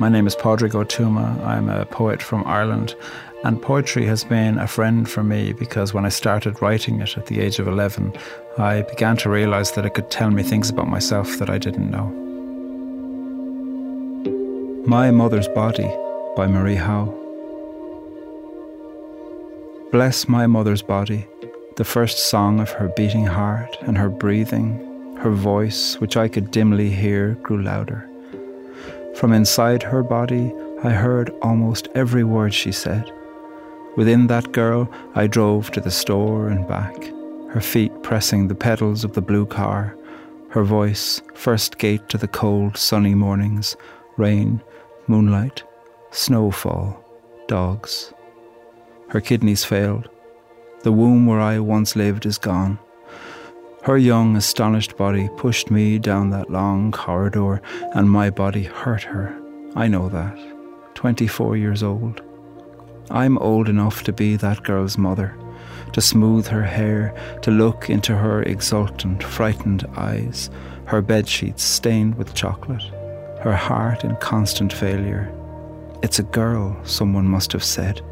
My name is Padraig Ó Tuama. I'm a poet from Ireland, and poetry has been a friend for me because when I started writing it at the age of 11, I began to realize that it could tell me things about myself that I didn't know. My Mother's Body by Marie Howe. Bless my mother's body, the first song of her beating heart and her breathing, her voice, which I could dimly hear, grew louder. From inside her body, I heard almost every word she said. Within that girl, I drove to the store and back, her feet pressing the pedals of the blue car, her voice, first gate to the cold, sunny mornings, rain, moonlight, snowfall, dogs. Her kidneys failed. The womb where I once lived is gone. Her young, astonished body pushed me down that long corridor, and my body hurt her. I know that. 24 years old. I'm old enough to be that girl's mother, to smooth her hair, to look into her exultant, frightened eyes, her bedsheets stained with chocolate, her heart in constant failure. It's a girl, someone must have said.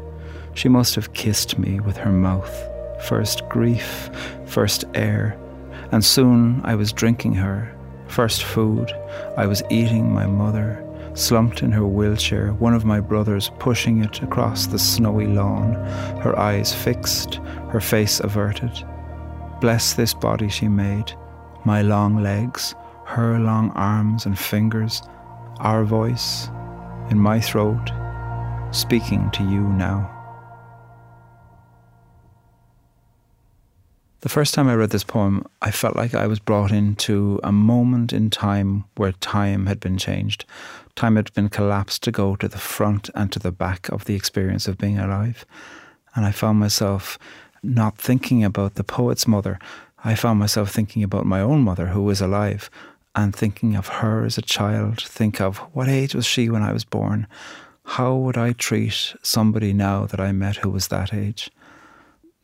She must have kissed me with her mouth. First grief, first air, and soon I was drinking her. First food, I was eating my mother slumped in her wheelchair, one of my brothers pushing it across the snowy lawn, her eyes fixed, her face averted. Bless this body she made, my long legs, her long arms and fingers, our voice in my throat, speaking to you now. The first time I read this poem, I felt like I was brought into a moment in time where time had been changed. Time had been collapsed to go to the front and to the back of the experience of being alive. And I found myself not thinking about the poet's mother. I found myself thinking about my own mother who was alive and thinking of her as a child. Think of what age was she when I was born? How would I treat somebody now that I met who was that age?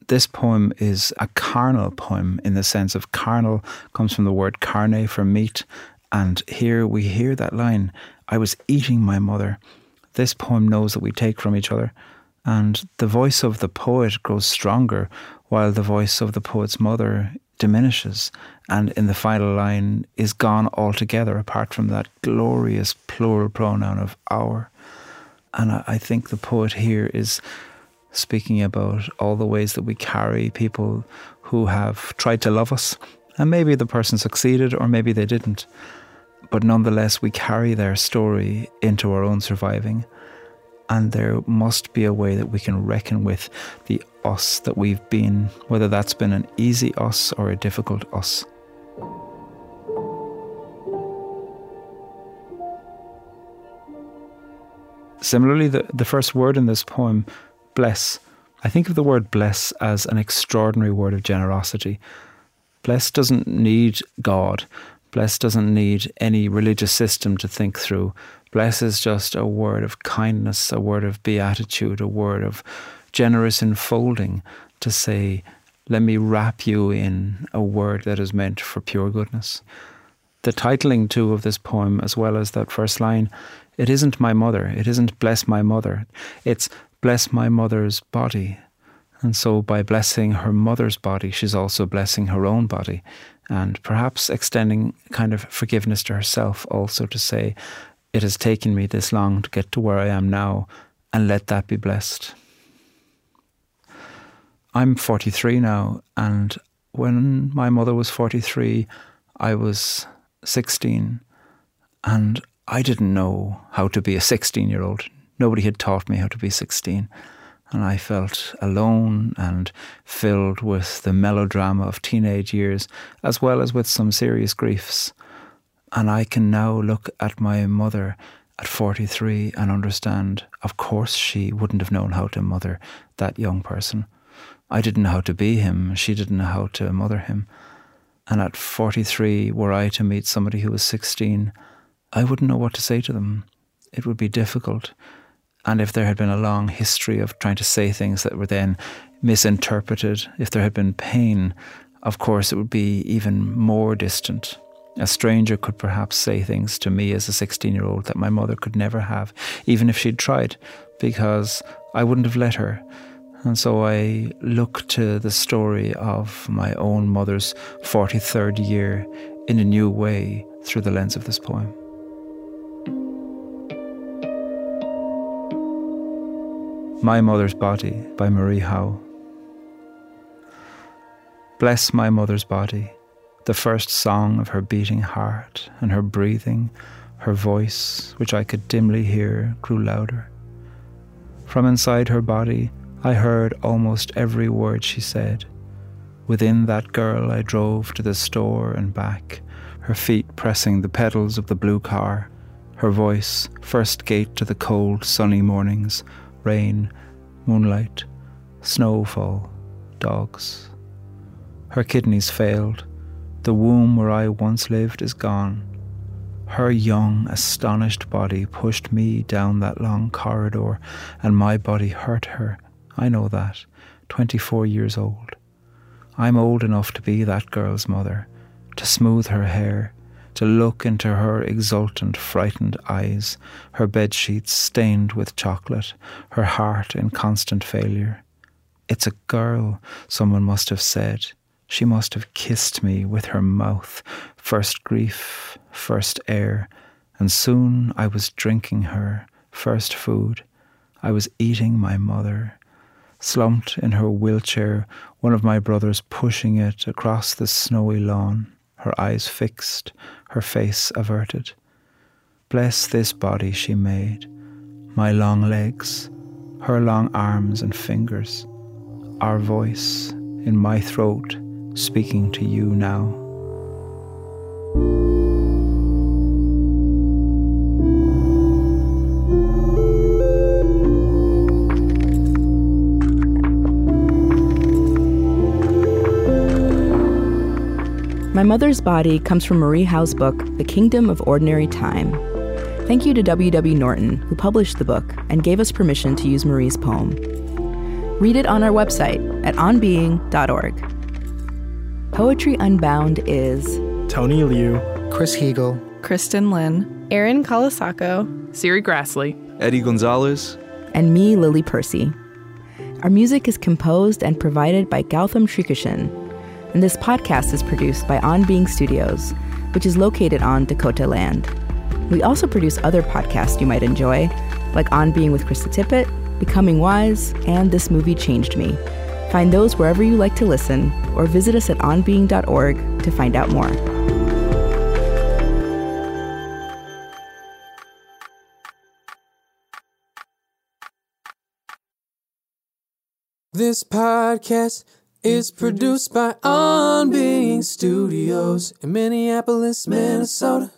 This poem is a carnal poem in the sense of carnal comes from the word carne for meat. And here we hear that line I was eating my mother. This poem knows that we take from each other. And the voice of the poet grows stronger while the voice of the poet's mother diminishes and in the final line is gone altogether apart from that glorious plural pronoun of our. And I think the poet here is speaking about all the ways that we carry people who have tried to love us. And maybe the person succeeded or maybe they didn't. But nonetheless, we carry their story into our own surviving. And there must be a way that we can reckon with the us that we've been, whether that's been an easy us or a difficult us. Similarly, the, the first word in this poem bless. I think of the word bless as an extraordinary word of generosity. Bless doesn't need God. Bless doesn't need any religious system to think through. Bless is just a word of kindness, a word of beatitude, a word of generous enfolding to say, let me wrap you in a word that is meant for pure goodness. The titling, too, of this poem, as well as that first line, it isn't my mother, it isn't bless my mother, it's bless my mother's body. And so, by blessing her mother's body, she's also blessing her own body and perhaps extending kind of forgiveness to herself also to say, It has taken me this long to get to where I am now, and let that be blessed. I'm 43 now, and when my mother was 43, I was 16, and I didn't know how to be a 16 year old. Nobody had taught me how to be 16. And I felt alone and filled with the melodrama of teenage years, as well as with some serious griefs. And I can now look at my mother at 43 and understand, of course, she wouldn't have known how to mother that young person. I didn't know how to be him, she didn't know how to mother him. And at 43, were I to meet somebody who was 16, I wouldn't know what to say to them. It would be difficult. And if there had been a long history of trying to say things that were then misinterpreted, if there had been pain, of course it would be even more distant. A stranger could perhaps say things to me as a 16 year old that my mother could never have, even if she'd tried, because I wouldn't have let her. And so I look to the story of my own mother's 43rd year in a new way through the lens of this poem. My Mother's Body by Marie Howe. Bless my mother's body, the first song of her beating heart, and her breathing, her voice, which I could dimly hear, grew louder. From inside her body, I heard almost every word she said. Within that girl, I drove to the store and back, her feet pressing the pedals of the blue car, her voice, first gate to the cold, sunny mornings, rain, moonlight, snowfall, dogs. Her kidneys failed. The womb where I once lived is gone. Her young, astonished body pushed me down that long corridor, and my body hurt her. I know that. 24 years old. I'm old enough to be that girl's mother, to smooth her hair, to look into her exultant, frightened eyes, her bed sheets stained with chocolate, her heart in constant failure. It's a girl, someone must have said. She must have kissed me with her mouth, first grief, first air, and soon I was drinking her, first food. I was eating my mother. Slumped in her wheelchair, one of my brothers pushing it across the snowy lawn, her eyes fixed, her face averted. Bless this body she made, my long legs, her long arms and fingers, our voice in my throat speaking to you now. My Mother's Body comes from Marie Howe's book, The Kingdom of Ordinary Time. Thank you to W. W. Norton, who published the book and gave us permission to use Marie's poem. Read it on our website at onbeing.org. Poetry Unbound is Tony Liu, Chris Heagle, Kristin Lin, Erin Colasacco, Serri Graslie, Eddie Gonzalez, and me, Lily Percy. Our music is composed and provided by Gautam Srikishan and this podcast is produced by On Being Studios, which is located on Dakota land. We also produce other podcasts you might enjoy, like On Being with Krista Tippett, Becoming Wise, and This Movie Changed Me. Find those wherever you like to listen, or visit us at onbeing.org to find out more. This podcast is produced by On Being Studios in Minneapolis, Minnesota.